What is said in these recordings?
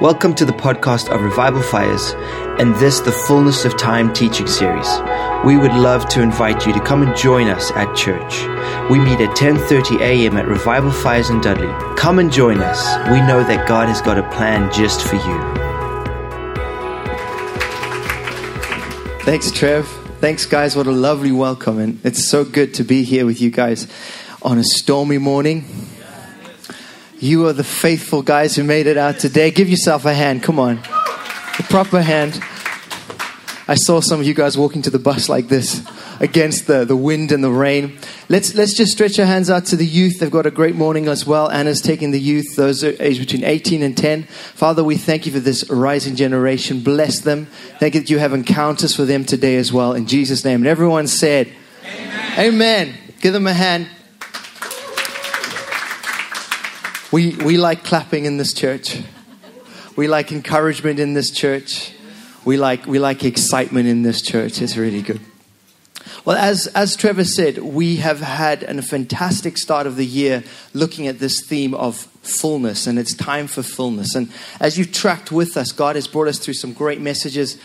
Welcome to the podcast of Revival Fires and this, the Fullness of Time teaching series. We would love to invite you to come and join us at church. We meet at 10:30 a.m. at Revival Fires in Dudley. Come and join us. We know that God has got a plan just for you. Thanks, Trev. Thanks, guys. What a lovely welcome. And it's so good to be here with you guys on a stormy morning. You are the faithful guys who made it out today. Give yourself a hand. Come on. A proper hand. I saw some of you guys walking to the bus like this against the, the wind and the rain. Let's, let's just stretch our hands out to the youth. They've got a great morning as well. Anna's taking the youth, those aged between 18 and 10. Father, we thank you for this rising generation. Bless them. Thank you that you have encounters for them today as well. In Jesus' name. And everyone said, Amen. Amen. Give them a hand. We, we like clapping in this church. We like encouragement in this church. We like, we like excitement in this church. It's really good. Well, as, as Trevor said, we have had a fantastic start of the year looking at this theme of fullness, and it's time for fullness. And as you've tracked with us, God has brought us through some great messages.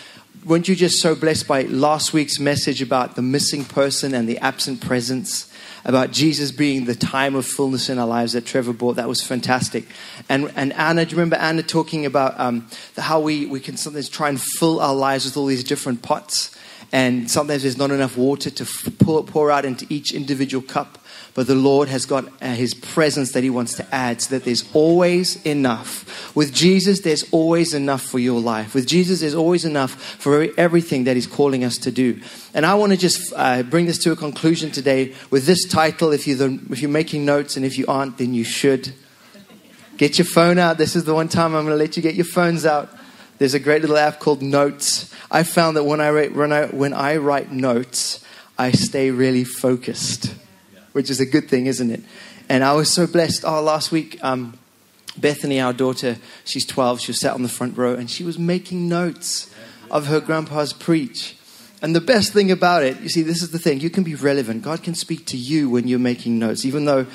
Weren't you just so blessed by last week's message about the missing person and the absent presence? About Jesus being the time of fullness in our lives that Trevor brought. That was fantastic. And, and Anna, do you remember Anna talking about um, how we, we can sometimes try and fill our lives with all these different pots? And sometimes there's not enough water to pour, pour out into each individual cup but the Lord has got uh, His presence that He wants to add so that there's always enough. With Jesus, there's always enough for your life. With Jesus, there's always enough for everything that He's calling us to do. And I want to just uh, bring this to a conclusion today with this title. If, you're the, if you're making notes, and if you aren't, then you should. Get your phone out. This is the one time I'm going to let you get your phones out. There's a great little app called Notes. I found that when I write, when I, when I write notes, I stay really focused which is a good thing, isn't it? And I was so blessed. Oh, last week, um, Bethany, our daughter, she's 12, she was sat on the front row and she was making notes of her grandpa's preach. And the best thing about it, you see, this is the thing you can be relevant. God can speak to you when you're making notes, even though.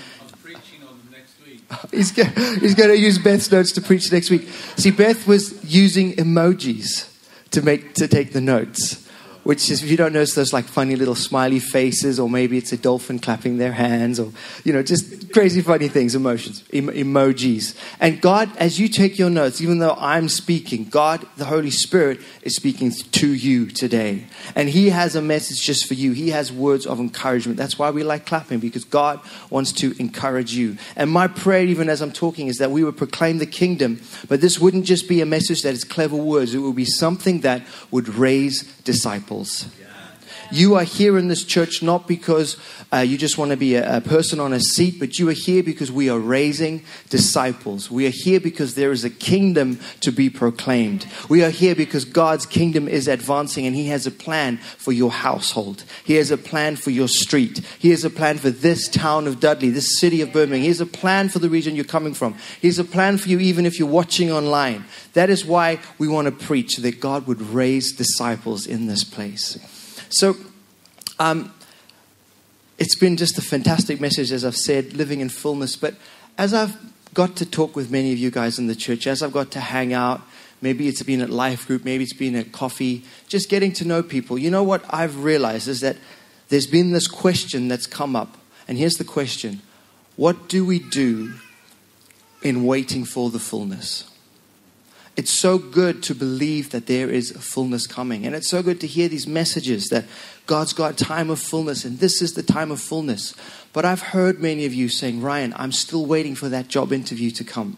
He's going, to use Beth's notes to preach next week. See, Beth was using emojis to make to take the notes which is, if you don't notice those like funny little smiley faces, or maybe it's a dolphin clapping their hands, or, you know, just crazy funny things, emotions, em- emojis. And God, as you take your notes, even though I'm speaking, God, the Holy Spirit, is speaking to you today. And He has a message just for you. He has words of encouragement. That's why we like clapping, because God wants to encourage you. And my prayer, even as I'm talking, is that we would proclaim the kingdom, but this wouldn't just be a message that is clever words, it would be something that would raise disciples disciples. You are here in this church not because uh, you just want to be a, a, person on a seat, but you are here because we are raising disciples. We are here because there is a kingdom to be proclaimed. We are here because God's kingdom is advancing and He has a plan for your household. He has a plan for your street. He has a plan for this town of Dudley, this city of Birmingham. He has a plan for the region you're coming from. He has a plan for you even if you're watching online. That is why we want to preach that God would raise disciples in this place. So, um, it's been just a fantastic message, as I've said, living in fullness. But as I've got to talk with many of you guys in the church, as I've got to hang out, maybe it's been at life group, maybe it's been at coffee, just getting to know people, you know what I've realized is that there's been this question that's come up. And here's the question What do we do in waiting for the fullness? It's so good to believe that there is a fullness coming. And it's so good to hear these messages that God's got time of fullness and this is the time of fullness. But I've heard many of you saying, Ryan, I'm still waiting for that job interview to come.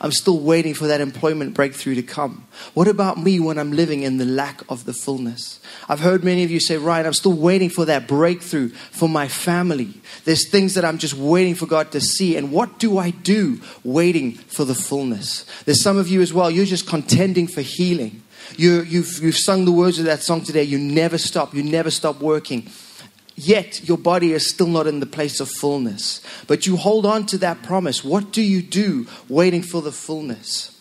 I'm still waiting for that employment breakthrough to come. What about me when I'm living in the lack of the fullness? I've heard many of you say, Ryan, I'm still waiting for that breakthrough for my family. There's things that I'm just waiting for God to see. And what do I do waiting for the fullness? There's some of you as well, you're just contending for healing. You, have you've, you've sung the words of that song today. You never stop. You never stop working yet your body is still not in the place of fullness. But you hold on to that promise. What do you do waiting for the fullness?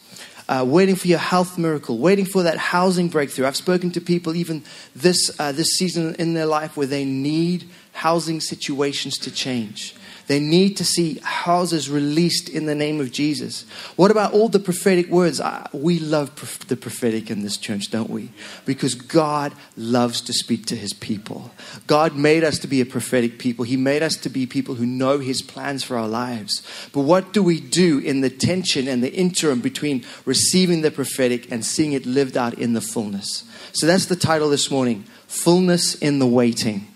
Uh, waiting for your health miracle, waiting for that housing breakthrough. I've spoken to people even this, uh, this season in their life where they need housing situations to change. They need to see houses released in the name of Jesus. What about all the prophetic words? We love the prophetic in this church, don't we? Because God loves to speak to his people. God made us to be a prophetic people. He made us to be people who know his plans for our lives. But what do we do in the tension and the interim between receiving the prophetic and seeing it lived out in the fullness? So that's the title this morning Fullness in the Waiting.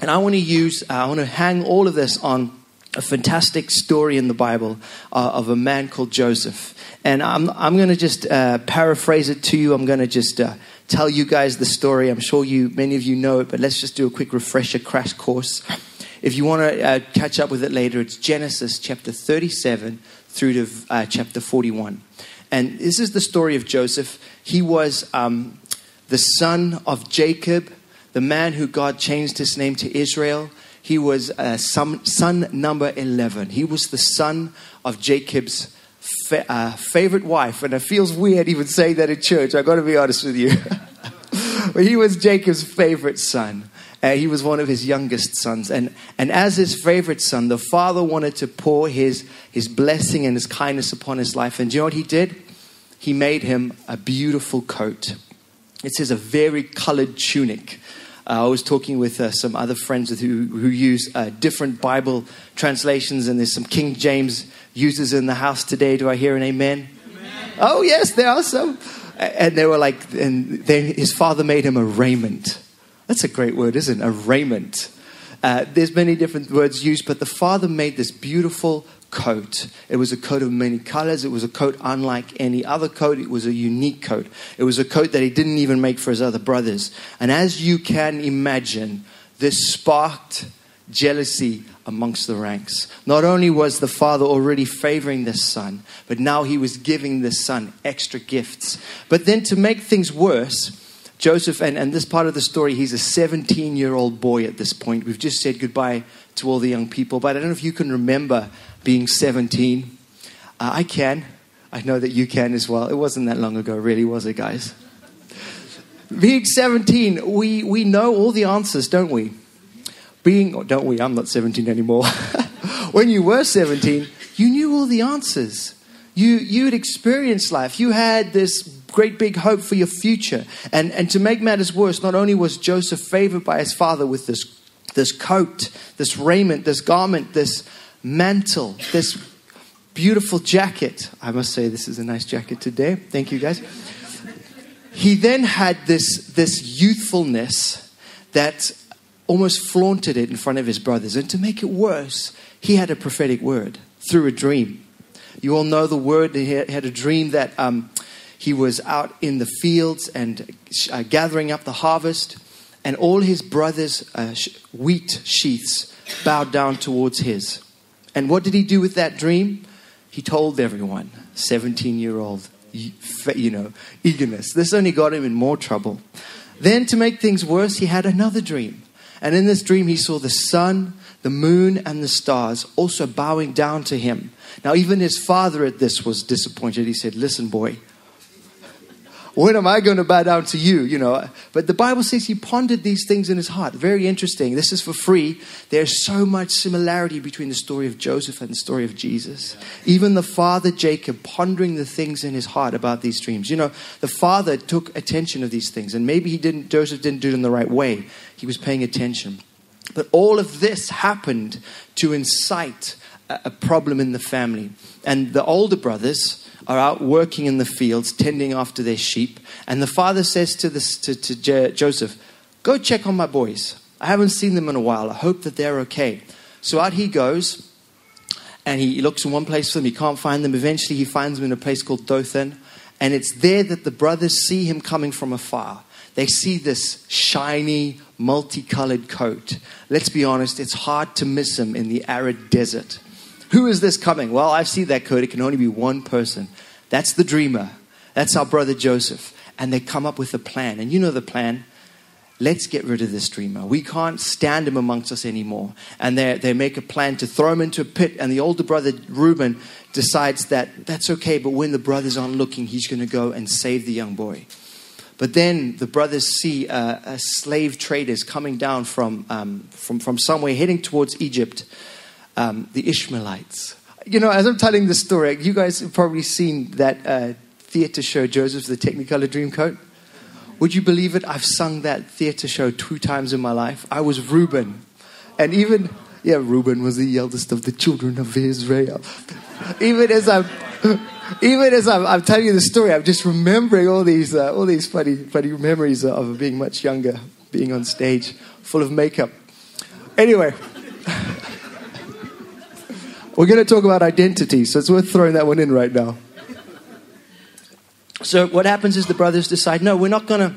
And I want to use, uh, I want to hang all of this on a fantastic story in the Bible uh, of a man called Joseph. And I'm, I'm going to just uh, paraphrase it to you. I'm going to just uh, tell you guys the story. I'm sure you, many of you know it, but let's just do a quick refresher crash course. If you want to uh, catch up with it later, it's Genesis chapter 37 through to uh, chapter 41. And this is the story of Joseph. He was um, the son of Jacob the man who God changed his name to Israel, he was uh, son, son number 11. He was the son of Jacob's fa- uh, favorite wife. And it feels weird even saying that in church, I've got to be honest with you. but he was Jacob's favorite son. Uh, he was one of his youngest sons. And, and as his favorite son, the father wanted to pour his, his blessing and his kindness upon his life. And you know what he did? He made him a beautiful coat. It says a very colored tunic. Uh, I was talking with uh, some other friends with who, who use uh, different Bible translations, and there's some King James users in the house today. Do I hear an amen? amen. Oh, yes, there are some. And they were like, and then his father made him a raiment. That's a great word, isn't it? A raiment. Uh, there's many different words used, but the father made this beautiful coat. It was a coat of many colors. It was a coat unlike any other coat. It was a unique coat. It was a coat that he didn't even make for his other brothers. And as you can imagine, this sparked jealousy amongst the ranks. Not only was the father already favoring this son, but now he was giving this son extra gifts. But then to make things worse, Joseph, and, and this part of the story, he's a 17 year old boy at this point. We've just said goodbye to all the young people, but I don't know if you can remember being 17. Uh, I can. I know that you can as well. It wasn't that long ago, really, was it, guys? Being 17, we, we know all the answers, don't we? Being, oh, don't we? I'm not 17 anymore. when you were 17, you knew all the answers. You, you had experienced life. You had this great big hope for your future. And, and to make matters worse, not only was Joseph favored by his father with this, this coat, this raiment, this garment, this mantle, this beautiful jacket. I must say, this is a nice jacket today. Thank you, guys. He then had this, this youthfulness that almost flaunted it in front of his brothers. And to make it worse, he had a prophetic word through a dream. You all know the word. He had a dream that um, he was out in the fields and uh, gathering up the harvest, and all his brothers' uh, wheat sheaths bowed down towards his. And what did he do with that dream? He told everyone, 17 year old, you know, eagerness. This only got him in more trouble. Then, to make things worse, he had another dream. And in this dream, he saw the sun, the moon, and the stars also bowing down to him. Now, even his father at this was disappointed. He said, Listen, boy, when am I going to bow down to you? You know, but the Bible says he pondered these things in his heart. Very interesting. This is for free. There's so much similarity between the story of Joseph and the story of Jesus. Even the father Jacob pondering the things in his heart about these dreams. You know, the father took attention of these things, and maybe he didn't. Joseph didn't do it in the right way. He was paying attention. But all of this happened to incite a problem in the family. And the older brothers are out working in the fields, tending after their sheep. And the father says to, this, to, to Je- Joseph, Go check on my boys. I haven't seen them in a while. I hope that they're okay. So out he goes, and he looks in one place for them. He can't find them. Eventually, he finds them in a place called Dothan. And it's there that the brothers see him coming from afar. They see this shiny, multicolored coat. Let's be honest, it's hard to miss him in the arid desert. Who is this coming? Well, I see that code. It can only be one person. That's the dreamer. That's our brother Joseph. And they come up with a plan. And you know the plan. Let's get rid of this dreamer. We can't stand him amongst us anymore. And they, they make a plan to throw him into a pit. And the older brother, Reuben, decides that that's okay, but when the brothers aren't looking, he's going to go and save the young boy. But then the brothers see a slave traders coming down from, um, from, from somewhere heading towards Egypt, um, the Ishmaelites. You know, as I'm telling this story, you guys have probably seen that uh, theater show, Joseph the Technicolor Dreamcoat. Would you believe it? I've sung that theater show two times in my life. I was Reuben. And even, yeah, Reuben was the eldest of the children of Israel. even as I'm, even as I'm, I'm, telling you the story, I'm just remembering all these, uh, all these funny, funny memories of being much younger, being on stage, full of makeup. Anyway, we're going to talk about identity, so it's worth throwing that one in right now. So what happens is the brothers decide, no, we're not going to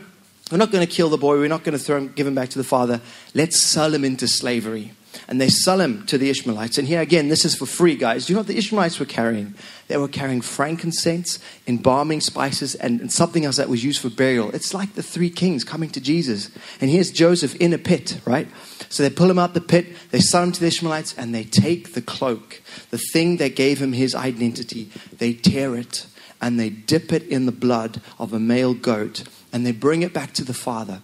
we're not going to kill the boy. We're not going to throw him, give him back to the father. Let's sell him into slavery. And they sell him to the Ishmaelites. And here again, this is for free, guys. Do you know what the Ishmaelites were carrying? They were carrying frankincense, embalming spices, and, and something else that was used for burial. It's like the three kings coming to Jesus. And here's Joseph in a pit, right? So they pull him out the pit, they sell him to the Ishmaelites, and they take the cloak, the thing that gave him his identity, they tear it and they dip it in the blood of a male goat and they bring it back to the father,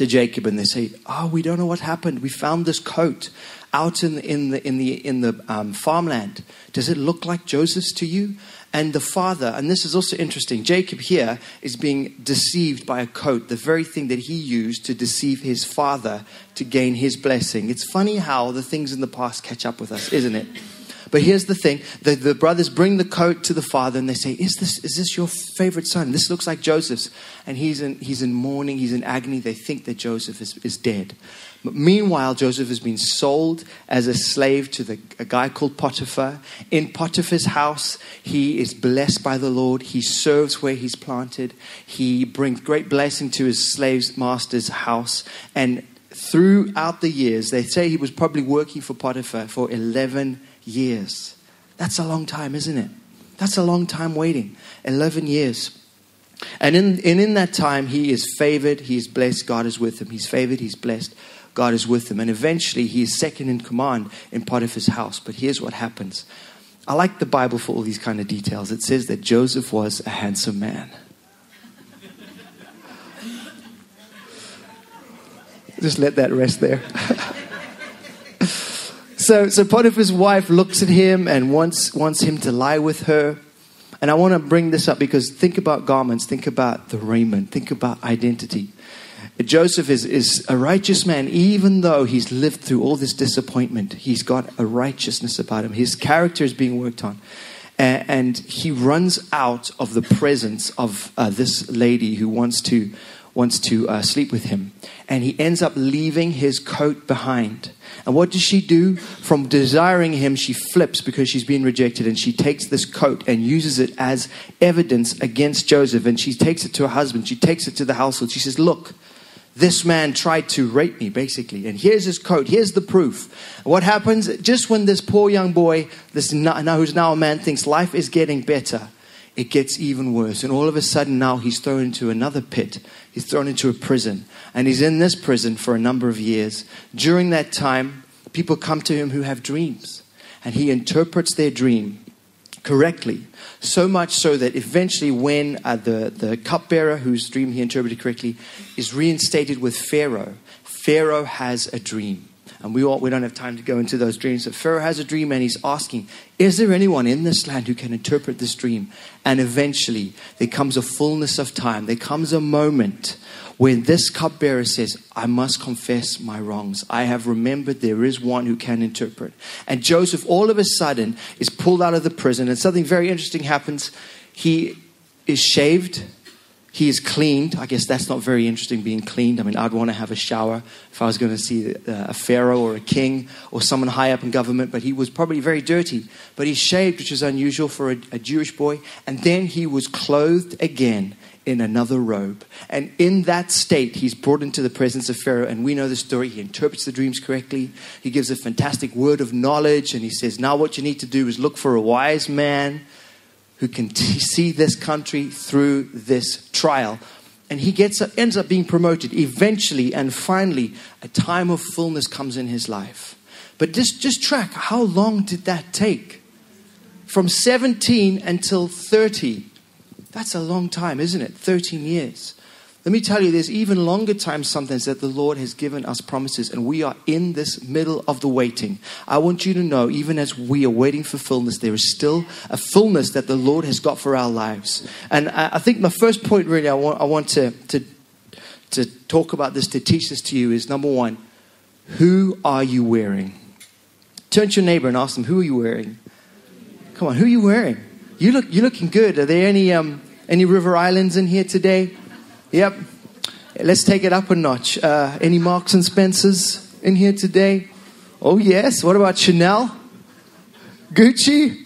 to Jacob, and they say, Oh, we don't know what happened. We found this coat out in, in the, in the, in the um, farmland. Does it look like Joseph's to you? And the father, and this is also interesting, Jacob here is being deceived by a coat, the very thing that he used to deceive his father to gain his blessing. It's funny how the things in the past catch up with us, isn't it? But here's the thing the, the brothers bring the coat to the father and they say, is this, is this your favorite son? This looks like Joseph's. And he's in, he's in mourning, he's in agony. They think that Joseph is, is dead. But meanwhile, Joseph has been sold as a slave to the, a guy called Potiphar. In Potiphar's house, he is blessed by the Lord. He serves where he's planted. He brings great blessing to his slave's master's house. And throughout the years, they say he was probably working for Potiphar for 11 years. That's a long time, isn't it? That's a long time waiting. 11 years. And in, and in that time, he is favored, he is blessed, God is with him. He's favored, he's blessed, God is with him. And eventually, he is second in command in Potiphar's house. But here's what happens I like the Bible for all these kind of details. It says that Joseph was a handsome man. Just let that rest there. so, so Potiphar's wife looks at him and wants, wants him to lie with her. And I want to bring this up because think about garments, think about the raiment, think about identity. Joseph is, is a righteous man, even though he's lived through all this disappointment. He's got a righteousness about him. His character is being worked on. And, and he runs out of the presence of uh, this lady who wants to, wants to uh, sleep with him. And he ends up leaving his coat behind. And what does she do? From desiring him, she flips because she's been rejected and she takes this coat and uses it as evidence against Joseph. And she takes it to her husband, she takes it to the household. She says, Look, this man tried to rape me, basically. And here's his coat, here's the proof. What happens just when this poor young boy, this now, who's now a man, thinks life is getting better, it gets even worse. And all of a sudden, now he's thrown into another pit. He's thrown into a prison. And he's in this prison for a number of years. During that time, people come to him who have dreams. And he interprets their dream correctly. So much so that eventually, when uh, the, the cupbearer, whose dream he interpreted correctly, is reinstated with Pharaoh, Pharaoh has a dream. And we, all, we don't have time to go into those dreams, but Pharaoh has a dream and he's asking, Is there anyone in this land who can interpret this dream? And eventually, there comes a fullness of time. There comes a moment when this cupbearer says, I must confess my wrongs. I have remembered there is one who can interpret. And Joseph, all of a sudden, is pulled out of the prison, and something very interesting happens. He is shaved he is cleaned. I guess that's not very interesting being cleaned. I mean, I'd want to have a shower if I was going to see uh, a pharaoh or a king or someone high up in government, but he was probably very dirty. But he shaved, which is unusual for a, a Jewish boy. And then he was clothed again in another robe. And in that state, he's brought into the presence of Pharaoh. And we know the story. He interprets the dreams correctly. He gives a fantastic word of knowledge. And he says, Now, what you need to do is look for a wise man who can t- see this country through this trial. And he gets ends up being promoted eventually, and finally, a time of fullness comes in his life. But just, just track how long did that take? From 17 until 30. That's a long time, isn't it? 13 years. Let me tell you, there's even longer time sometimes that the Lord has given us promises, and we are in this middle of the waiting. I want you to know, even as we are waiting for fullness, there is still a fullness that the Lord has got for our lives. And I, I think my first point, really, I want, I want to, to, to talk about this, to teach this to you, is number one, who are you wearing? Turn to your neighbor and ask them, who are you wearing? Come on, who are you wearing? You look, you're looking good. Are there any, um, any River Islands in here today? Yep. Let's take it up a notch. Uh, any Marks and Spencers in here today? Oh, yes. What about Chanel? Gucci?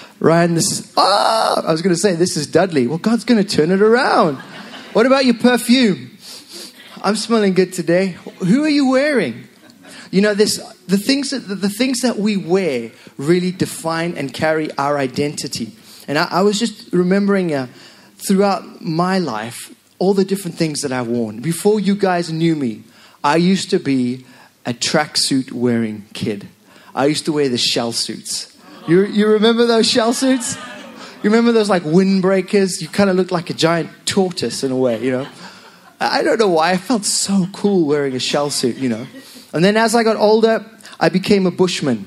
Ryan, this is, ah, I was going to say, this is Dudley. Well, God's going to turn it around. What about your perfume? I'm smelling good today. Who are you wearing? You know, this, the, things that, the things that we wear really define and carry our identity. And I, I was just remembering uh, throughout my life, all the different things that I've worn. Before you guys knew me, I used to be a tracksuit wearing kid. I used to wear the shell suits. You, you remember those shell suits? You remember those like windbreakers? You kind of looked like a giant tortoise in a way, you know? I don't know why. I felt so cool wearing a shell suit, you know? And then as I got older, I became a bushman.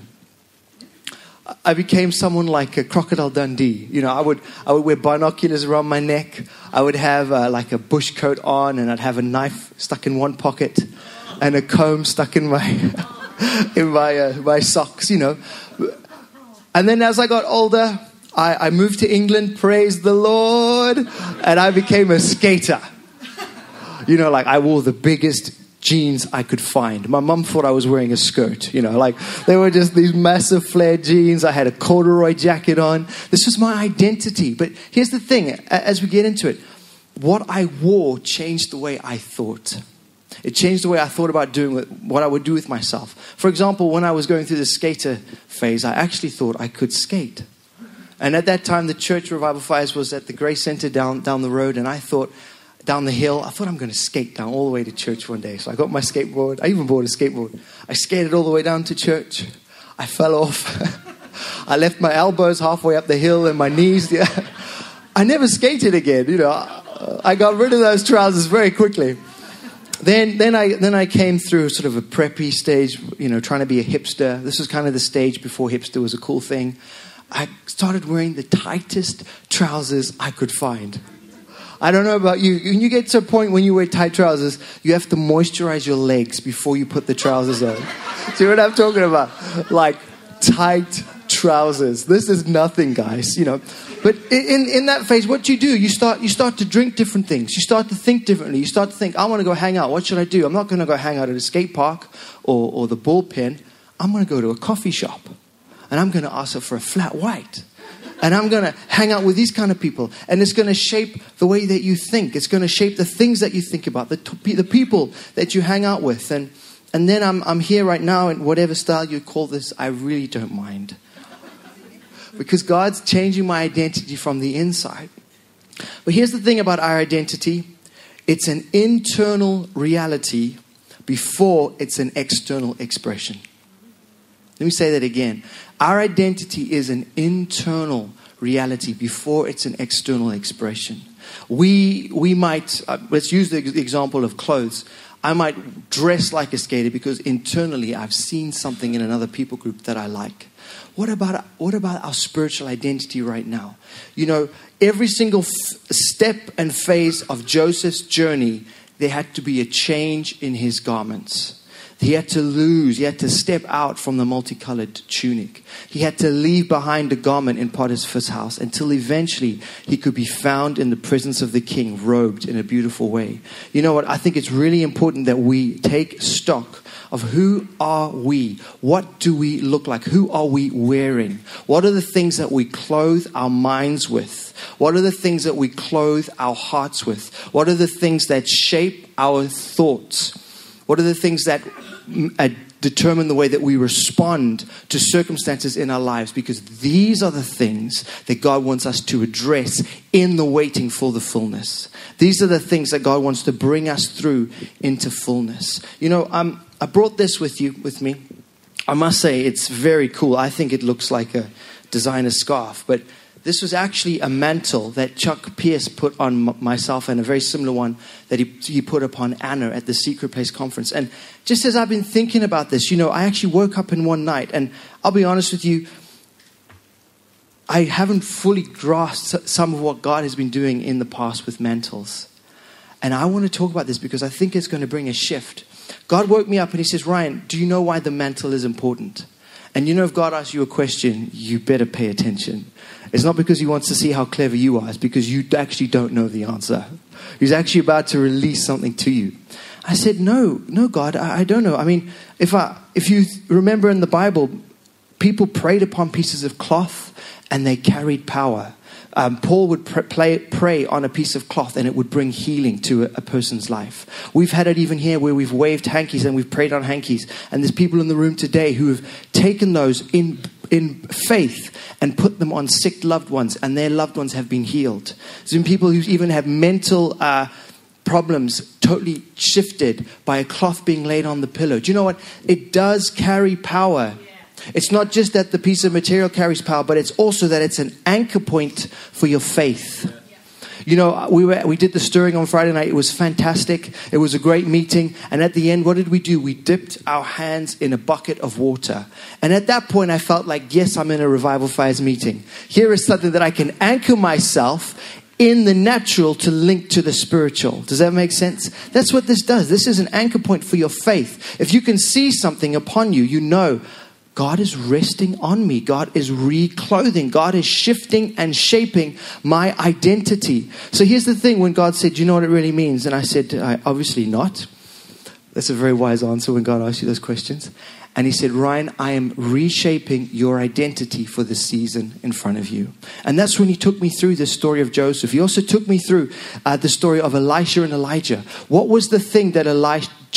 I became someone like a crocodile Dundee. You know, I would I would wear binoculars around my neck. I would have uh, like a bush coat on, and I'd have a knife stuck in one pocket, and a comb stuck in my in my uh, my socks. You know, and then as I got older, I, I moved to England. Praise the Lord, and I became a skater. You know, like I wore the biggest jeans I could find. My mum thought I was wearing a skirt, you know, like they were just these massive flared jeans. I had a corduroy jacket on. This was my identity. But here's the thing as we get into it, what I wore changed the way I thought. It changed the way I thought about doing what I would do with myself. For example, when I was going through the skater phase, I actually thought I could skate. And at that time, the church revival fires was at the Grace Center down, down the road, and I thought, down the hill. I thought I'm going to skate down all the way to church one day. So I got my skateboard. I even bought a skateboard. I skated all the way down to church. I fell off. I left my elbows halfway up the hill and my knees. Yeah. I never skated again. You know, I got rid of those trousers very quickly. Then, then, I, then I came through sort of a preppy stage, you know, trying to be a hipster. This was kind of the stage before hipster was a cool thing. I started wearing the tightest trousers I could find. I don't know about you. When you get to a point when you wear tight trousers, you have to moisturize your legs before you put the trousers on. See what I'm talking about? Like tight trousers. This is nothing, guys. You know. But in, in that phase, what do you do? You start, you start to drink different things. You start to think differently. You start to think, I want to go hang out. What should I do? I'm not going to go hang out at a skate park or, or the bullpen. I'm going to go to a coffee shop and I'm going to ask for a flat white and I'm going to hang out with these kind of people. And it's going to shape the way that you think. It's going to shape the things that you think about, the, the people that you hang out with. And, and then I'm, I'm here right now, in whatever style you call this, I really don't mind. Because God's changing my identity from the inside. But here's the thing about our identity it's an internal reality before it's an external expression. Let me say that again. Our identity is an internal reality before it's an external expression. We, we might, uh, let's use the example of clothes. I might dress like a skater because internally I've seen something in another people group that I like. What about, what about our spiritual identity right now? You know, every single f- step and phase of Joseph's journey, there had to be a change in his garments. He had to lose, he had to step out from the multicolored tunic. He had to leave behind a garment in Potiphar's house until eventually he could be found in the presence of the king, robed in a beautiful way. You know what? I think it's really important that we take stock of who are we? What do we look like? Who are we wearing? What are the things that we clothe our minds with? What are the things that we clothe our hearts with? What are the things that shape our thoughts? What are the things that determine the way that we respond to circumstances in our lives? Because these are the things that God wants us to address in the waiting for the fullness. These are the things that God wants to bring us through into fullness. You know, um, I brought this with you with me. I must say it's very cool. I think it looks like a designer scarf, but This was actually a mantle that Chuck Pierce put on m- myself and a very similar one that he, he put upon Anna at the Secret Place conference. And just as I've been thinking about this, you know, I actually woke up in one night, and I'll be honest with you, I haven't fully grasped some of what God has been doing in the past with mantles. And I want to talk about this because I think it's going to bring a shift. God woke me up and He says, Ryan, do you know why the mantle is important? And you know, if God asks you a question, you better pay attention. It's not because He wants to see how clever you are, it's because you actually don't know the answer. He's actually about to release something to you. I said, No, no, God, I, I don't know. I mean, if, I, if you remember in the Bible, people prayed upon pieces of cloth and they carried power. Um, Paul would pr- play, pray on a piece of cloth and it would bring healing to a, a, person's life. We've had it even here where we've waved hankies and we've prayed on hankies. And there's people in the room today who have taken those in, in faith and put them on sick loved ones and their loved ones have been healed. Been people who even have mental uh, problems totally shifted by a cloth being laid on the pillow. Do you know what? It does carry power. It's not just that the piece of material carries power, but it's also that it's an anchor point for your faith. You know, we, were, we did the stirring on Friday night. It was fantastic. It was a great meeting. And at the end, what did we do? We dipped our hands in a bucket of water. And at that point, I felt like, yes, I'm in a revival fires meeting. Here is something that I can anchor myself in the natural to link to the spiritual. Does that make sense? That's what this does. This is an anchor point for your faith. If you can see something upon you, you know, God is resting on me. God is reclothing. God is shifting and shaping my identity. So here's the thing when God said, Do you know what it really means? And I said, I, Obviously not. That's a very wise answer when God asks you those questions. And he said, Ryan, I am reshaping your identity for the season in front of you. And that's when he took me through the story of Joseph. He also took me through uh, the story of Elisha and Elijah. What was the thing that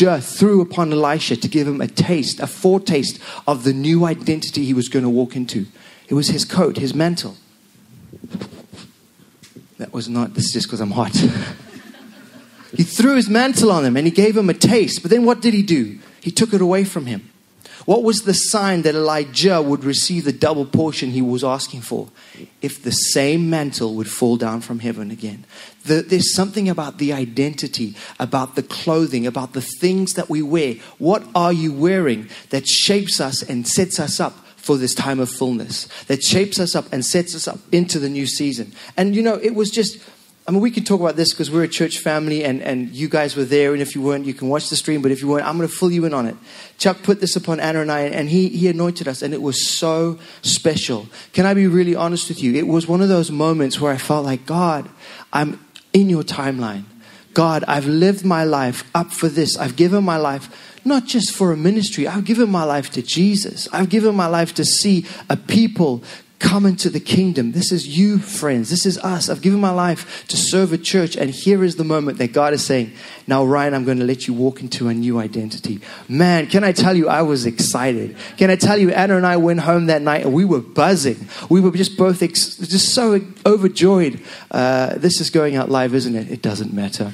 Elijah threw upon Elisha to give him a taste, a foretaste of the new identity he was going to walk into? It was his coat, his mantle. That was not, this is just because I'm hot. he threw his mantle on him and he gave him a taste. But then what did he do? He took it away from him. What was the sign that Elijah would receive the double portion he was asking for? If the same mantle would fall down from heaven again. The, there's something about the identity, about the clothing, about the things that we wear. What are you wearing that shapes us and sets us up for this time of fullness, that shapes us up and sets us up into the new season? And you know, it was just I mean, we could talk about this because we're a church family and, and you guys were there. And if you weren't, you can watch the stream. But if you weren't, I'm going to fill you in on it. Chuck put this upon Anna and I, and he, he anointed us, and it was so special. Can I be really honest with you? It was one of those moments where I felt like, God, I'm in your timeline. God, I've lived my life up for this. I've given my life not just for a ministry. I've given my life to Jesus. I've given my life to see a people come into the kingdom. This is you, friends. This is us. I've given my life to serve a church. And here is the moment that God is saying, Now, Ryan, I'm going to let you walk into a new identity. Man, can I tell you, I was excited. Can I tell you, Anna and I went home that night and we were buzzing. We were just both ex- just so overjoyed. Uh, this is going out live, isn't it? It doesn't matter.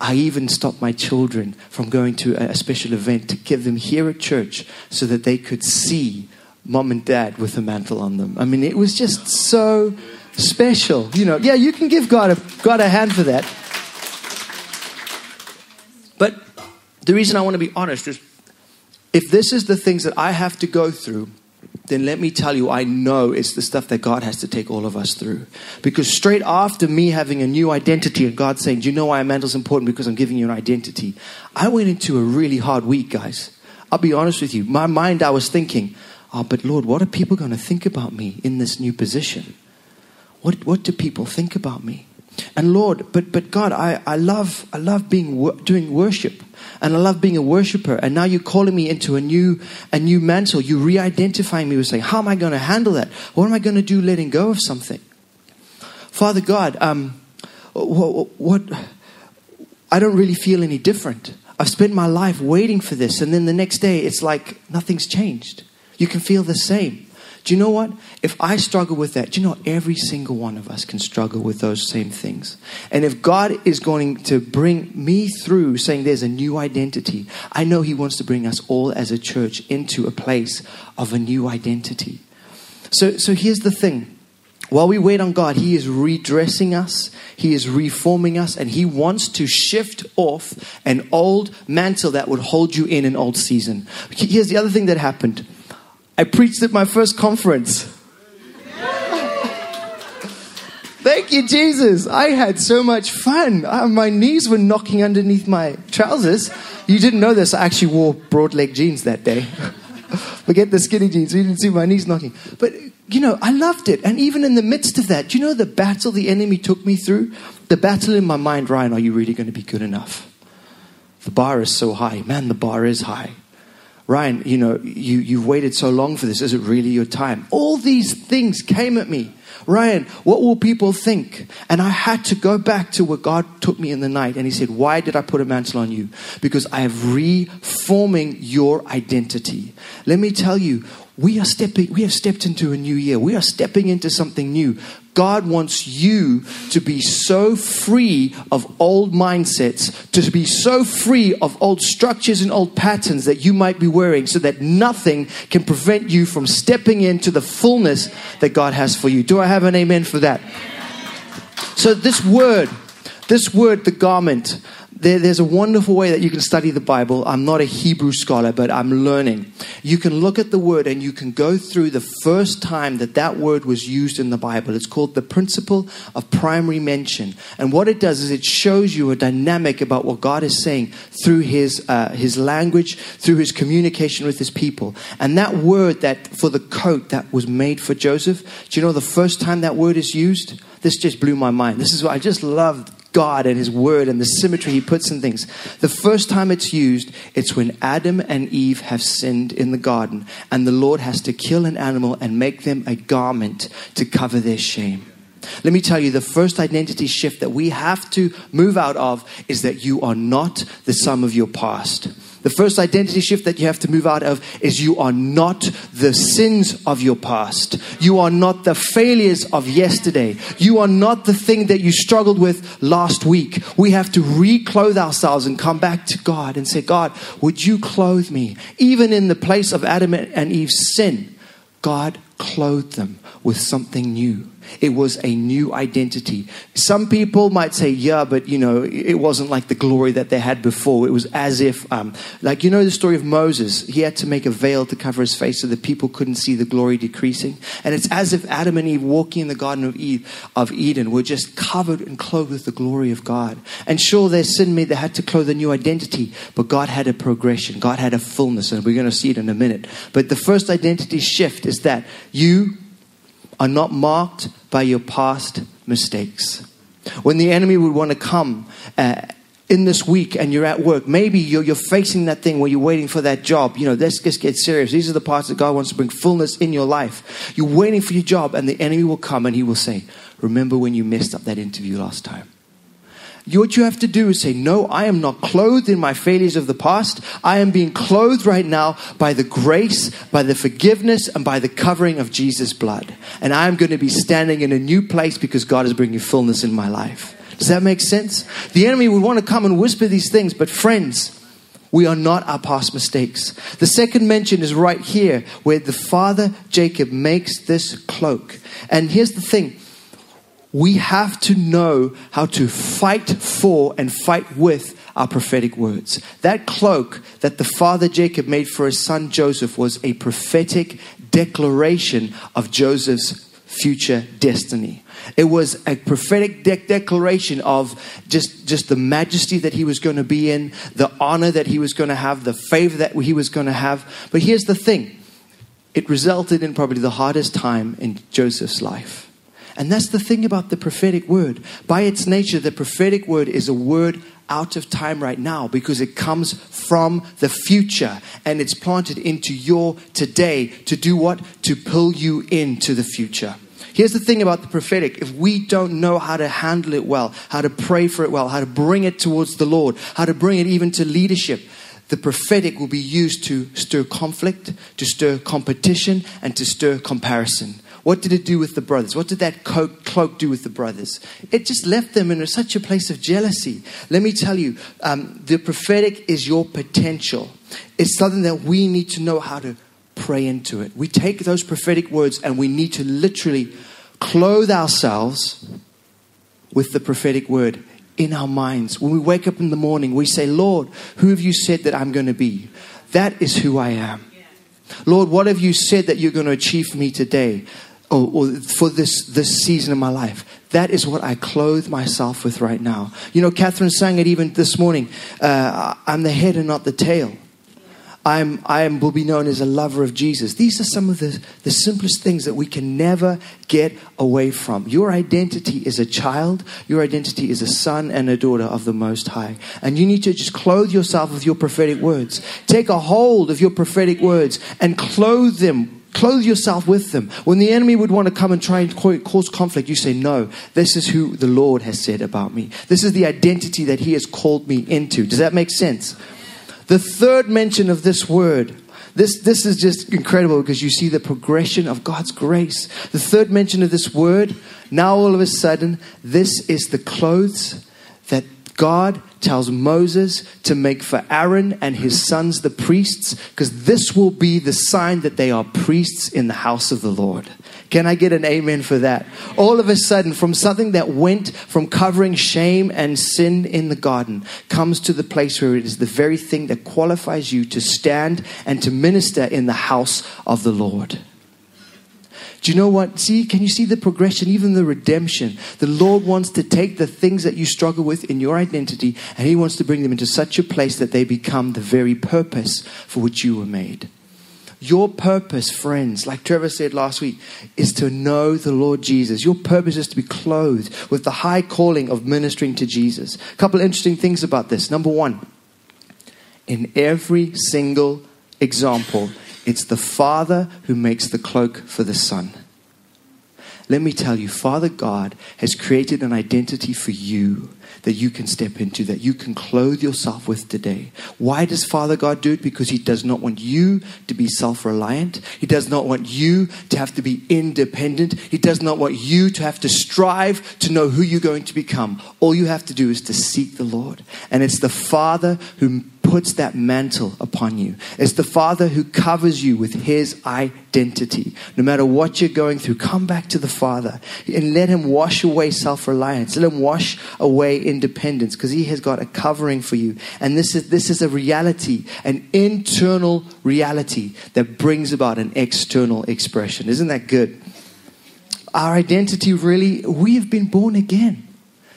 I even stopped my children from going to a special event to give them here at church so that they could see mom and dad with a mantle on them. I mean, it was just so special. You know, yeah, you can give God a, God a hand for that. But the reason I want to be honest is if this is the things that I have to go through, then let me tell you, I know it's the stuff that God has to take all of us through. Because straight after me having a new identity and God saying, Do you know why a mantle's important? Because I'm giving you an identity. I went into a really hard week, guys. I'll be honest with you. My mind, I was thinking, Oh, but Lord, what are people going to think about me in this new position? What, what do people think about me? And Lord, but, but God, I, I love, I love being, doing worship and I love being a worshiper. And now you're calling me into a new, a new mantle. You re-identifying me with saying, how am I going to handle that? What am I going to do letting go of something? Father God, um, what, what, I don't really feel any different. I've spent my life waiting for this. And then the next day, it's like nothing's changed. You can feel the same. Do you know what? If I struggle with that, do you know every single one of us can struggle with those same things? And if God is going to bring me through saying there's a new identity, I know He wants to bring us all as a church into a place of a new identity. So, so here's the thing while we wait on God, He is redressing us, He is reforming us, and He wants to shift off an old mantle that would hold you in an old season. Here's the other thing that happened I preached at my first conference. Thank you, Jesus. I had so much fun. Uh, my knees were knocking underneath my trousers. You didn't know this. I actually wore broad leg jeans that day. Forget the skinny jeans. You didn't see my knees knocking. But, you know, I loved it. And even in the midst of that, you know the battle the enemy took me through? The battle in my mind, Ryan, are you really going to be good enough? The bar is so high. Man, the bar is high. Ryan, you know, you, you've waited so long for this. Is it really your time? All these things came at me. Ryan, what will people think? And I had to go back to where God took me in the night and He said, Why did I put a mantle on you? Because I am reforming your identity. Let me tell you, we are stepping, we have stepped into a new year. We are stepping into something new. God wants you to be so free of old mindsets, to be so free of old structures and old patterns that you might be wearing, so that nothing can prevent you from stepping into the fullness that God has for you. Do I have an amen for that? So, this word, this word, the garment, there, there's a wonderful way that you can study the Bible. I'm not a Hebrew scholar, but I'm learning. You can look at the word and you can go through the first time that that word was used in the Bible. It's called the principle of primary mention. And what it does is it shows you a dynamic about what God is saying through his, uh, his language, through his communication with his people. And that word that for the coat that was made for Joseph, do you know the first time that word is used? This just blew my mind. This is what I just loved God and His Word and the symmetry He puts in things. The first time it's used, it's when Adam and Eve have sinned in the garden, and the Lord has to kill an animal and make them a garment to cover their shame. Let me tell you, the first identity shift that we have to move out of is that you are not the sum of your past. The first identity shift that you have to move out of is you are not the sins of your past. You are not the failures of yesterday. You are not the thing that you struggled with last week. We have to reclothe ourselves and come back to God and say, God, would you clothe me? Even in the place of Adam and Eve's sin, God clothed them with something new. It was a new identity. Some people might say, yeah, but you know, it wasn't like the glory that they had before. It was as if, um, like, you know, the story of Moses. He had to make a veil to cover his face so that people couldn't see the glory decreasing. And it's as if Adam and Eve walking in the Garden of, Eve, of Eden were just covered and clothed with the glory of God. And sure, their sin made they had to clothe a new identity, but God had a progression. God had a fullness, and we're going to see it in a minute. But the first identity shift is that you are not marked by your past mistakes. When the enemy would want to come uh, in this week and you're at work, maybe you're, you're facing that thing where you're waiting for that job. You know, let's just get serious. These are the parts that God wants to bring fullness in your life. You're waiting for your job, and the enemy will come and he will say, Remember when you messed up that interview last time? What you have to do is say, No, I am not clothed in my failures of the past. I am being clothed right now by the grace, by the forgiveness, and by the covering of Jesus' blood. And I am going to be standing in a new place because God is bringing fullness in my life. Does that make sense? The enemy would want to come and whisper these things, but friends, we are not our past mistakes. The second mention is right here where the father Jacob makes this cloak. And here's the thing we have to know how to fight for and fight with our prophetic words. That cloak that the father Jacob made for his son Joseph was a prophetic declaration of Joseph's future destiny. It was a prophetic de- declaration of just, just the majesty that he was going to be in, the honor that he was going to have, the favor that he was going to have. But here's the thing it resulted in probably the hardest time in Joseph's life. And that's the thing about the prophetic word. By its nature, the prophetic word is a word out of time right now because it comes from the future and it's planted into your today to do what? To pull you into the future. Here's the thing about the prophetic if we don't know how to handle it well, how to pray for it well, how to bring it towards the Lord, how to bring it even to leadership, the prophetic will be used to stir conflict, to stir competition, and to stir comparison. What did it do with the brothers? What did that cloak do with the brothers? It just left them in such a place of jealousy. Let me tell you, um, the prophetic is your potential. It's something that we need to know how to pray into it. We take those prophetic words and we need to literally clothe ourselves with the prophetic word in our minds. When we wake up in the morning, we say, Lord, who have you said that I'm going to be? That is who I am. Lord, what have you said that you're going to achieve for me today or, or, for this, this season of my life? That is what I clothe myself with right now. You know, Catherine sang it even this morning uh, I'm the head and not the tail. I'm, I am, will be known as a lover of Jesus. These are some of the, the simplest things that we can never get away from. Your identity is a child, your identity is a son and a daughter of the Most High. And you need to just clothe yourself with your prophetic words. Take a hold of your prophetic words and clothe them clothe yourself with them. When the enemy would want to come and try and cause conflict, you say, No, this is who the Lord has said about me. This is the identity that He has called me into. Does that make sense? The third mention of this word, this, this is just incredible because you see the progression of God's grace. The third mention of this word, now all of a sudden, this is the clothes that God tells Moses to make for Aaron and his sons the priests, because this will be the sign that they are priests in the house of the Lord. Can I get an amen for that? All of a sudden, from something that went from covering shame and sin in the garden, comes to the place where it is the very thing that qualifies you to stand and to minister in the house of the Lord. Do you know what? See, can you see the progression, even the redemption? The Lord wants to take the things that you struggle with in your identity and He wants to bring them into such a place that they become the very purpose for which you were made. Your purpose, friends, like Trevor said last week, is to know the Lord Jesus. Your purpose is to be clothed with the high calling of ministering to Jesus. A couple interesting things about this. Number one, in every single example, it's the Father who makes the cloak for the Son. Let me tell you, Father God has created an identity for you that you can step into, that you can clothe yourself with today. Why does Father God do it? Because He does not want you to be self reliant. He does not want you to have to be independent. He does not want you to have to strive to know who you're going to become. All you have to do is to seek the Lord. And it's the Father who puts that mantle upon you. It's the Father who covers you with His identity. No matter what you're going through, come back to the Father and let Him wash away self reliance. Let Him wash away independence because He has got a covering for you. And this is, this is a reality, an internal reality that brings about an external expression. Isn't that good? Our identity really, we have been born again.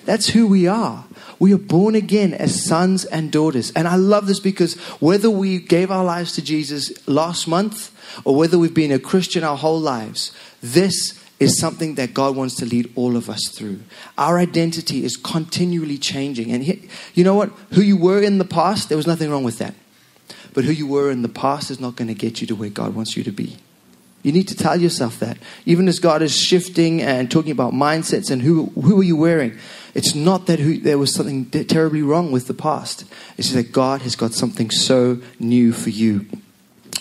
That's who we are. We are born again as sons and daughters. And I love this because whether we gave our lives to Jesus last month or whether we've been a Christian our whole lives, this is something that God wants to lead all of us through. Our identity is continually changing. And he, you know what? Who you were in the past, there was nothing wrong with that. But who you were in the past is not going to get you to where God wants you to be. You need to tell yourself that. Even as God is shifting and talking about mindsets and who, who are you wearing, it's not that who, there was something terribly wrong with the past. It's that God has got something so new for you.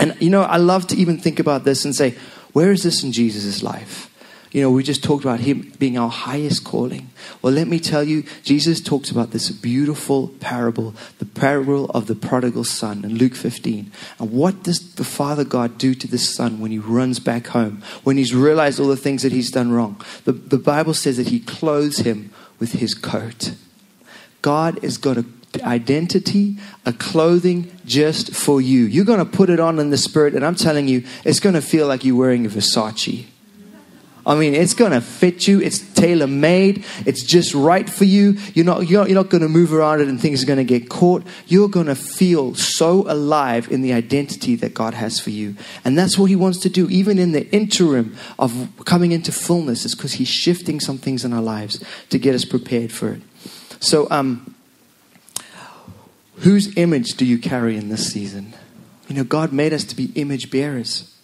And, you know, I love to even think about this and say, where is this in Jesus' life? You know, we just talked about him being our highest calling. Well, let me tell you, Jesus talks about this beautiful parable, the parable of the prodigal son in Luke 15. And what does the Father God do to the son when he runs back home, when he's realized all the things that he's done wrong? The, the Bible says that he clothes him with his coat. God has got a identity, a clothing just for you. You're going to put it on in the spirit, and I'm telling you, it's going to feel like you're wearing a Versace. I mean, it's going to fit you. It's tailor made. It's just right for you. You're not, you're, you're not going to move around it and things are going to get caught. You're going to feel so alive in the identity that God has for you. And that's what He wants to do, even in the interim of coming into fullness, is because He's shifting some things in our lives to get us prepared for it. So, um, whose image do you carry in this season? You know, God made us to be image bearers.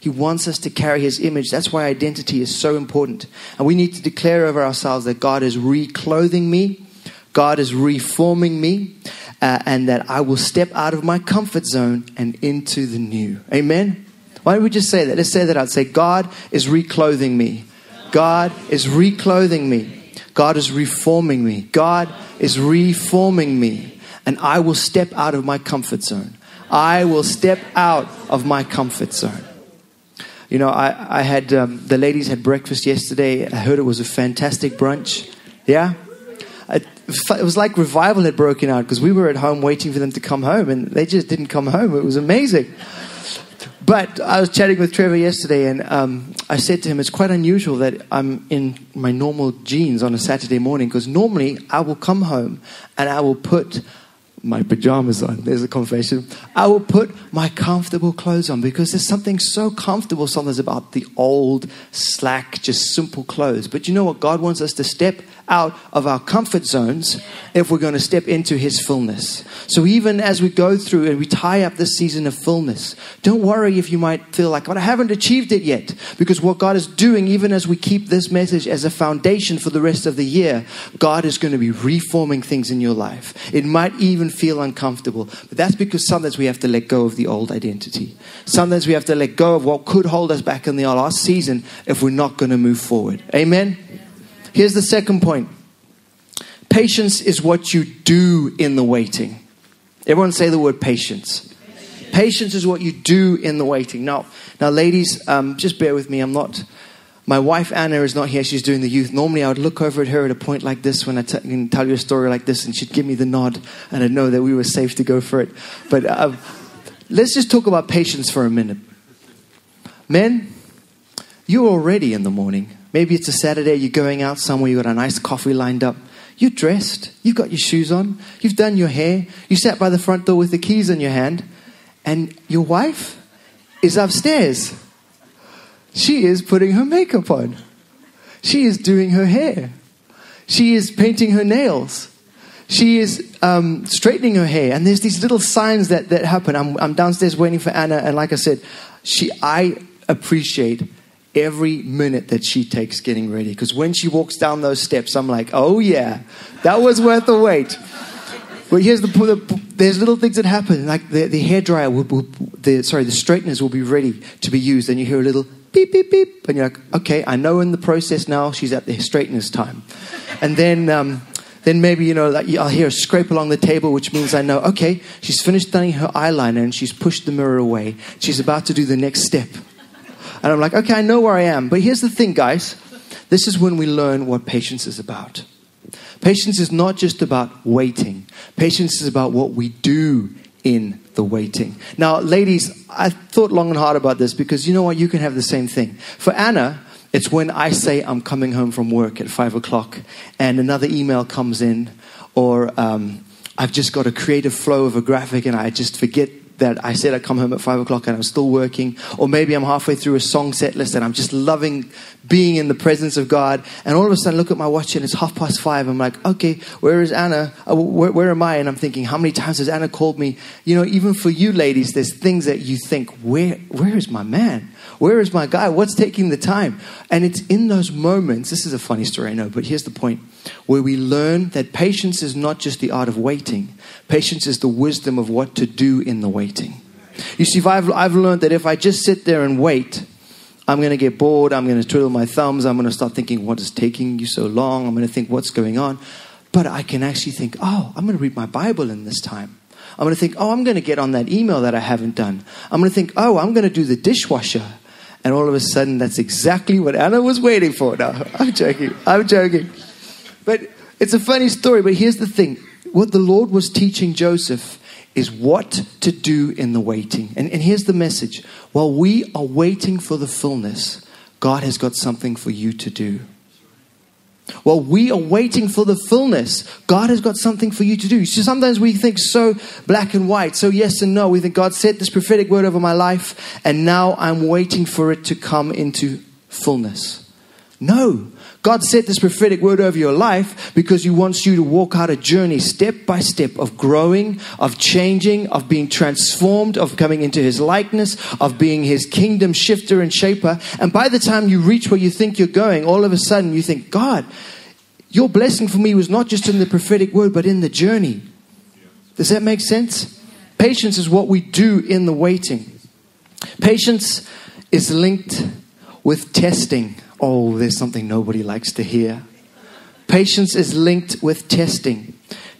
He wants us to carry His image. That's why identity is so important. And we need to declare over ourselves that God is reclothing me, God is reforming me, uh, and that I will step out of my comfort zone and into the new. Amen? Why don't we just say that? Let's say that out. Say, God is reclothing me. God is reclothing me. God is reforming me. God is reforming me. And I will step out of my comfort zone. I will step out of my comfort zone. You know, I, I had um, the ladies had breakfast yesterday. I heard it was a fantastic brunch. Yeah? It, it was like revival had broken out because we were at home waiting for them to come home and they just didn't come home. It was amazing. But I was chatting with Trevor yesterday, and um, I said to him, It's quite unusual that I'm in my normal jeans on a Saturday morning because normally I will come home and I will put my pajamas on. There's a confession. I will put my comfortable clothes on because there's something so comfortable sometimes about the old, slack, just simple clothes. But you know what? God wants us to step out of our comfort zones if we're going to step into His fullness. So even as we go through and we tie up this season of fullness, don't worry if you might feel like, but I haven't achieved it yet. Because what God is doing, even as we keep this message as a foundation for the rest of the year, God is going to be reforming things in your life. It might even feel uncomfortable, but that's because sometimes we have to let go of the old identity. Sometimes we have to let go of what could hold us back in the last season if we're not going to move forward. Amen? Here's the second point patience is what you do in the waiting. Everyone say the word patience. Patience is what you do in the waiting. Now, now, ladies, um, just bear with me. I'm not. My wife Anna is not here. She's doing the youth. Normally, I would look over at her at a point like this when I t- can tell you a story like this, and she'd give me the nod, and I'd know that we were safe to go for it. But uh, let's just talk about patience for a minute. Men, you're already in the morning. Maybe it's a Saturday, you're going out somewhere, you've got a nice coffee lined up. You're dressed, you've got your shoes on, you've done your hair, you sat by the front door with the keys in your hand, and your wife is upstairs. She is putting her makeup on, she is doing her hair, she is painting her nails. She is um, straightening her hair, and there's these little signs that, that happen. I'm, I'm downstairs waiting for Anna, and like I said, she I appreciate every minute that she takes getting ready. Because when she walks down those steps, I'm like, oh yeah, that was worth the wait. But here's the, the there's little things that happen. Like the, the hair dryer will, will, the sorry, the straighteners will be ready to be used, and you hear a little beep beep beep, and you're like, okay, I know in the process now she's at the straighteners time, and then. Um, then maybe you know like I'll hear a scrape along the table, which means I know okay, she's finished done her eyeliner and she's pushed the mirror away. She's about to do the next step. And I'm like, okay, I know where I am. But here's the thing, guys. This is when we learn what patience is about. Patience is not just about waiting, patience is about what we do in the waiting. Now, ladies, I thought long and hard about this because you know what? You can have the same thing. For Anna, it's when I say I'm coming home from work at five o'clock and another email comes in, or um, I've just got a creative flow of a graphic and I just forget that I said I'd come home at five o'clock and I'm still working, or maybe I'm halfway through a song set list and I'm just loving being in the presence of God, and all of a sudden I look at my watch and it's half past five. I'm like, okay, where is Anna? Uh, where, where am I? And I'm thinking, how many times has Anna called me? You know, even for you ladies, there's things that you think, where, where is my man? Where is my guy? What's taking the time? And it's in those moments, this is a funny story, I know, but here's the point where we learn that patience is not just the art of waiting, patience is the wisdom of what to do in the waiting. You see, I've, I've learned that if I just sit there and wait, I'm going to get bored. I'm going to twiddle my thumbs. I'm going to start thinking, what is taking you so long? I'm going to think, what's going on? But I can actually think, oh, I'm going to read my Bible in this time. I'm going to think, oh, I'm going to get on that email that I haven't done. I'm going to think, oh, I'm going to do the dishwasher. And all of a sudden, that's exactly what Anna was waiting for. No, I'm joking. I'm joking. But it's a funny story. But here's the thing what the Lord was teaching Joseph is what to do in the waiting. And, and here's the message while we are waiting for the fullness, God has got something for you to do. While we are waiting for the fullness, God has got something for you to do. So sometimes we think so black and white, so yes and no. We think God said this prophetic word over my life, and now I'm waiting for it to come into fullness. No, God said this prophetic word over your life because He wants you to walk out a journey step by step of growing, of changing, of being transformed, of coming into His likeness, of being His kingdom shifter and shaper. And by the time you reach where you think you're going, all of a sudden you think, God, your blessing for me was not just in the prophetic word, but in the journey. Does that make sense? Patience is what we do in the waiting. Patience is linked with testing. Oh, there's something nobody likes to hear. Patience is linked with testing.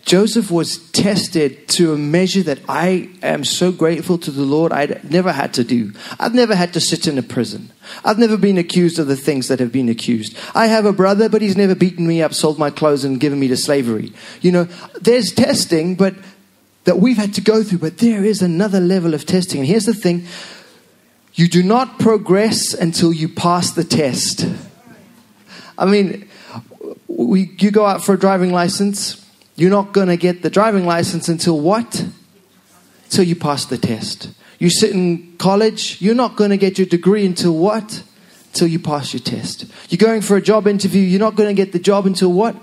Joseph was tested to a measure that I am so grateful to the Lord I'd never had to do. I've never had to sit in a prison. I've never been accused of the things that have been accused. I have a brother, but he's never beaten me up, sold my clothes, and given me to slavery. You know, there's testing, but that we've had to go through, but there is another level of testing. And here's the thing you do not progress until you pass the test. I mean, we, you go out for a driving license you're not going to get the driving license until what? Until you pass the test. You sit in college, you're not going to get your degree until what? Until you pass your test. You're going for a job interview, you're not going to get the job until what?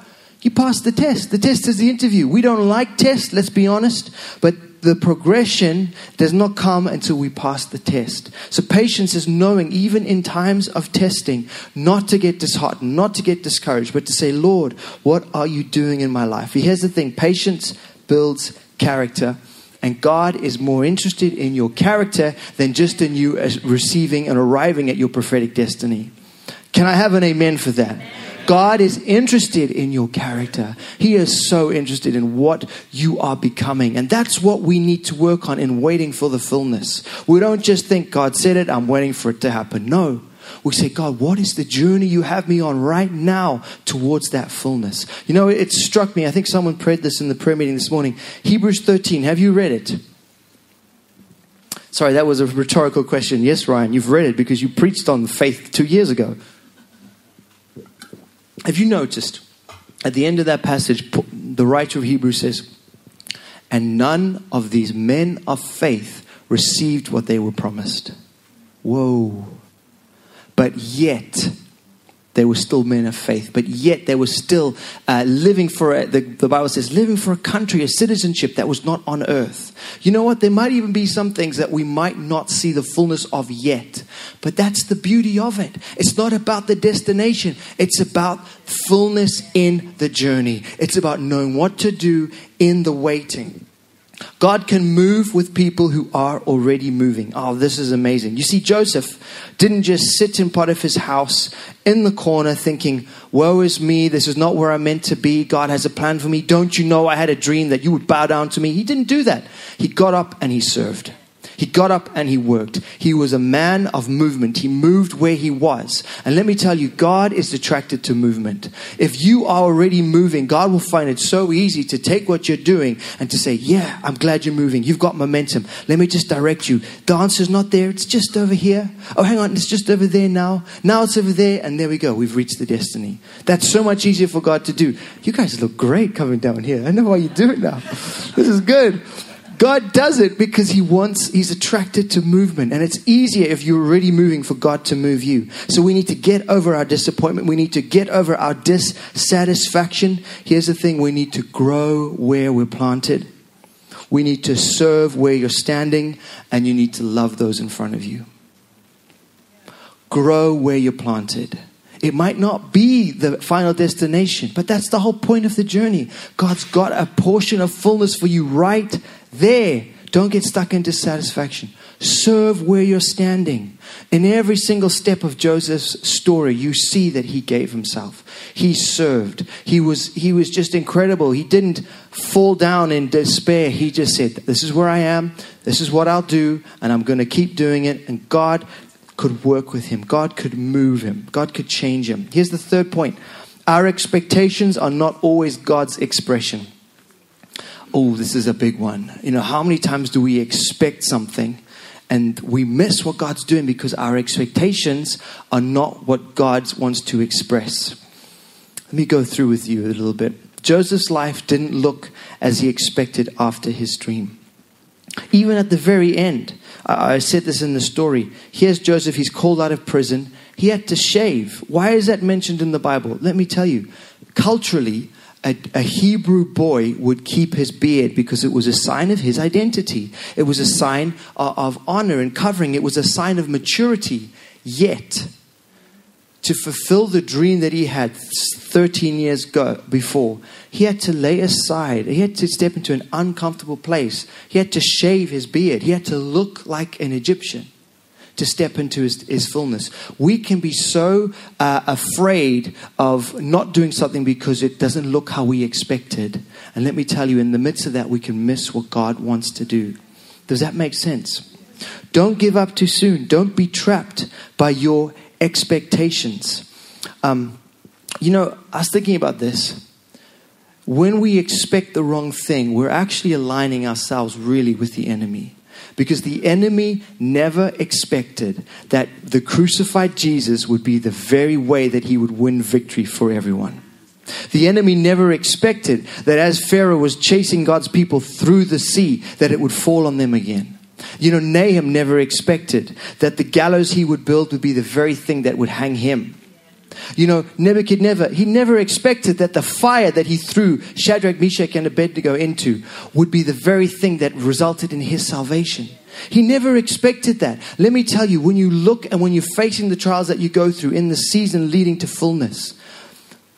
You pass the test. The test is the interview. We don't like tests, let's be honest, but the progression does not come until we pass the test. So, patience is knowing, even in times of testing, not to get disheartened, not to get discouraged, but to say, Lord, what are you doing in my life? Here's the thing patience builds character. And God is more interested in your character than just in you receiving and arriving at your prophetic destiny. Can I have an amen for that? God is interested in your character. He is so interested in what you are becoming. And that's what we need to work on in waiting for the fullness. We don't just think, God said it, I'm waiting for it to happen. No. We say, God, what is the journey you have me on right now towards that fullness? You know, it struck me. I think someone prayed this in the prayer meeting this morning. Hebrews 13. Have you read it? Sorry, that was a rhetorical question. Yes, Ryan, you've read it because you preached on faith two years ago. Have you noticed at the end of that passage, the writer of Hebrews says, And none of these men of faith received what they were promised. Whoa. But yet, they were still men of faith, but yet they were still uh, living for, a, the, the Bible says, living for a country, a citizenship that was not on earth. You know what? There might even be some things that we might not see the fullness of yet, but that's the beauty of it. It's not about the destination, it's about fullness in the journey. It's about knowing what to do in the waiting. God can move with people who are already moving. Oh, this is amazing. You see, Joseph didn't just sit in Potiphar's house in the corner thinking, Woe is me, this is not where I'm meant to be. God has a plan for me. Don't you know I had a dream that you would bow down to me? He didn't do that. He got up and he served. He got up and he worked. He was a man of movement. He moved where he was. And let me tell you, God is attracted to movement. If you are already moving, God will find it so easy to take what you're doing and to say, Yeah, I'm glad you're moving. You've got momentum. Let me just direct you. The answer's not there. It's just over here. Oh, hang on. It's just over there now. Now it's over there. And there we go. We've reached the destiny. That's so much easier for God to do. You guys look great coming down here. I know why you do it now. This is good. God does it because He wants, He's attracted to movement. And it's easier if you're already moving for God to move you. So we need to get over our disappointment. We need to get over our dissatisfaction. Here's the thing we need to grow where we're planted. We need to serve where you're standing. And you need to love those in front of you. Grow where you're planted. It might not be the final destination, but that's the whole point of the journey. God's got a portion of fullness for you right there. Don't get stuck in dissatisfaction. Serve where you're standing. In every single step of Joseph's story, you see that he gave himself. He served. He was, he was just incredible. He didn't fall down in despair. He just said, This is where I am. This is what I'll do. And I'm going to keep doing it. And God could work with him. God could move him. God could change him. Here's the third point our expectations are not always God's expression oh, this is a big one. You know, how many times do we expect something and we miss what God's doing because our expectations are not what God wants to express? Let me go through with you a little bit. Joseph's life didn't look as he expected after his dream. Even at the very end, I said this in the story. Here's Joseph, he's called out of prison. He had to shave. Why is that mentioned in the Bible? Let me tell you. Culturally, a, a, Hebrew boy would keep his beard because it was a sign of his identity. It was a sign of, of honor and covering. It was a sign of maturity. Yet, to fulfill the dream that he had 13 years before, he had to lay aside, he had to step into an uncomfortable place. He had to shave his beard. He had to look like an Egyptian. To step into his, his fullness. We can be so uh, afraid of not doing something because it doesn't look how we expected. And let me tell you, in the midst of that, we can miss what God wants to do. Does that make sense? Don't give up too soon. Don't be trapped by your expectations. Um, you know, I was thinking about this. When we expect the wrong thing, we're actually aligning ourselves really with the enemy. Because the enemy never expected that the crucified Jesus would be the very way that he would win victory for everyone. The enemy never expected that as Pharaoh was chasing God's people through the sea, that it would fall on them again. You know, Nahum never expected that the gallows he would build would be the very thing that would hang him. You know, Nebuchadnezzar, he never expected that the fire that he threw Shadrach, Meshach, and Abednego into would be the very thing that resulted in his salvation. He never expected that. Let me tell you, when you look and when you're facing the trials that you go through in the season leading to fullness,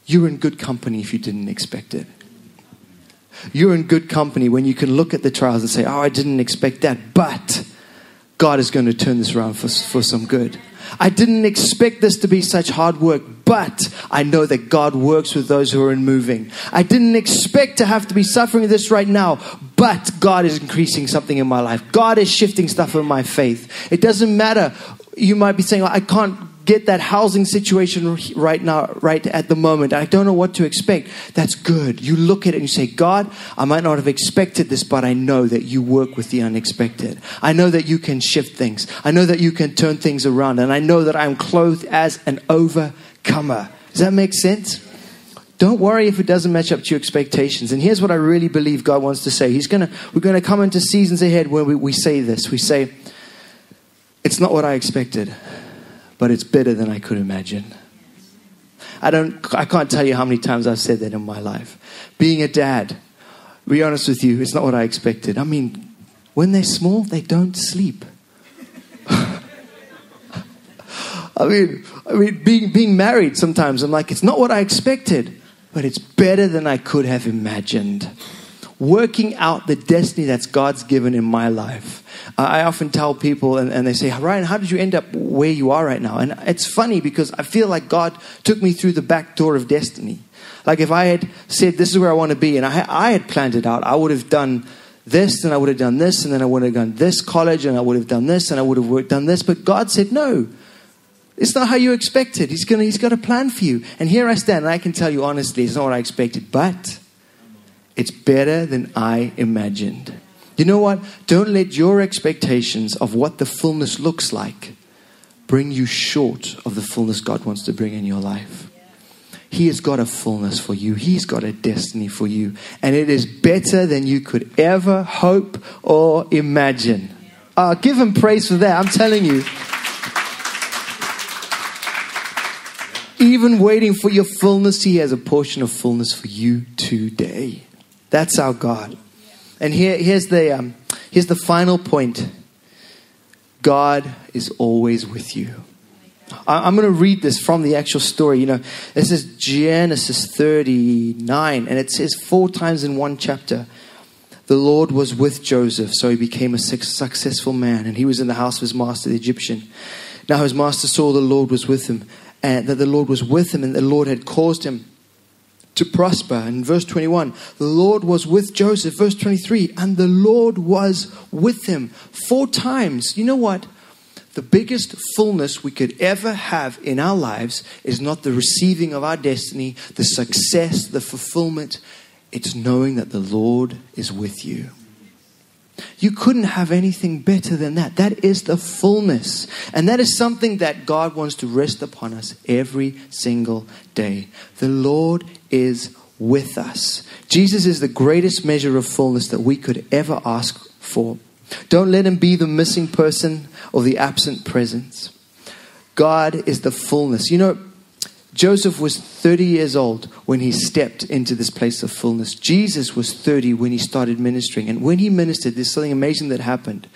you're in good company if you didn't expect it. You're in good company when you can look at the trials and say, Oh, I didn't expect that, but God is going to turn this around for, for some good. I didn't expect this to be such hard work, but I know that God works with those who are in moving. I didn't expect to have to be suffering this right now, but God is increasing something in my life. God is shifting stuff in my faith. It doesn't matter. You might be saying, I can't get that housing situation right now, right at the moment. I don't know what to expect. That's good. You look at it and you say, God, I might not have expected this, but I know that you work with the unexpected. I know that you can shift things. I know that you can turn things around. And I know that I'm clothed as an overcomer. Does that make sense? Don't worry if it doesn't match up to your expectations. And here's what I really believe God wants to say. He's gonna, we're going to come into seasons ahead where we, we say this. We say, it's not what I expected but it's better than I could imagine. I don't I can't tell you how many times I've said that in my life. Being a dad, be honest with you, it's not what I expected. I mean, when they're small, they don't sleep. I mean, I mean, being being married sometimes, I'm like, it's not what I expected, but it's better than I could have imagined working out the destiny that's God's given in my life. I often tell people, and, and, they say, Ryan, how did you end up where you are right now? And it's funny because I feel like God took me through the back door of destiny. Like if I had said, this is where I want to be, and I, I had planned it out, I would have done this, and I would have done this, and then I would have done this college, and I would have done this, and I would have worked, done this. But God said, no. It's not how you expected. He's, gonna, he's got a plan for you. And here I stand, and I can tell you honestly, it's not what I expected. But it's better than I imagined. You know what? Don't let your expectations of what the fullness looks like bring you short of the fullness God wants to bring in your life. He has got a fullness for you. He's got a destiny for you. And it is better than you could ever hope or imagine. Uh, give him praise for that. I'm telling you. Even waiting for your fullness, he has a portion of fullness for you today. That's our God. And here, here's, the, um, here's the final point God is always with you. I'm going to read this from the actual story. You know, this is Genesis 39, and it says four times in one chapter the Lord was with Joseph, so he became a successful man, and he was in the house of his master, the Egyptian. Now his master saw the Lord was with him, and that the Lord was with him, and the Lord had caused him to prosper. In verse 21, the Lord was with Joseph. Verse 23, and the Lord was with him. Four times. You know what? The biggest fullness we could ever have in our lives is not the receiving of our destiny, the success, the fulfillment. It's knowing that the Lord is with you. You couldn't have anything better than that. That is the fullness. And that is something that God wants to rest upon us every single day. The Lord is with us. Jesus is the greatest measure of fullness that we could ever ask for. Don't let him be the missing person or the absent presence. God is the fullness. You know, Joseph was 30 years old when he stepped into this place of fullness. Jesus was 30 when he started ministering. And when he ministered, there's something amazing that happened.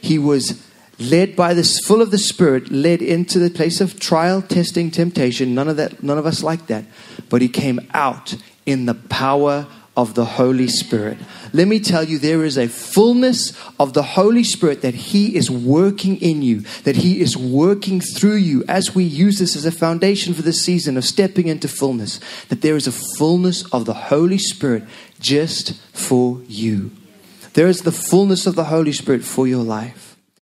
He was led by this full of the spirit led into the place of trial testing temptation none of that none of us like that but he came out in the power of the Holy Spirit. Let me tell you, there is a fullness of the Holy Spirit that He is working in you, that He is working through you as we use this as a foundation for this season of stepping into fullness. That there is a fullness of the Holy Spirit just for you. There is the fullness of the Holy Spirit for your life.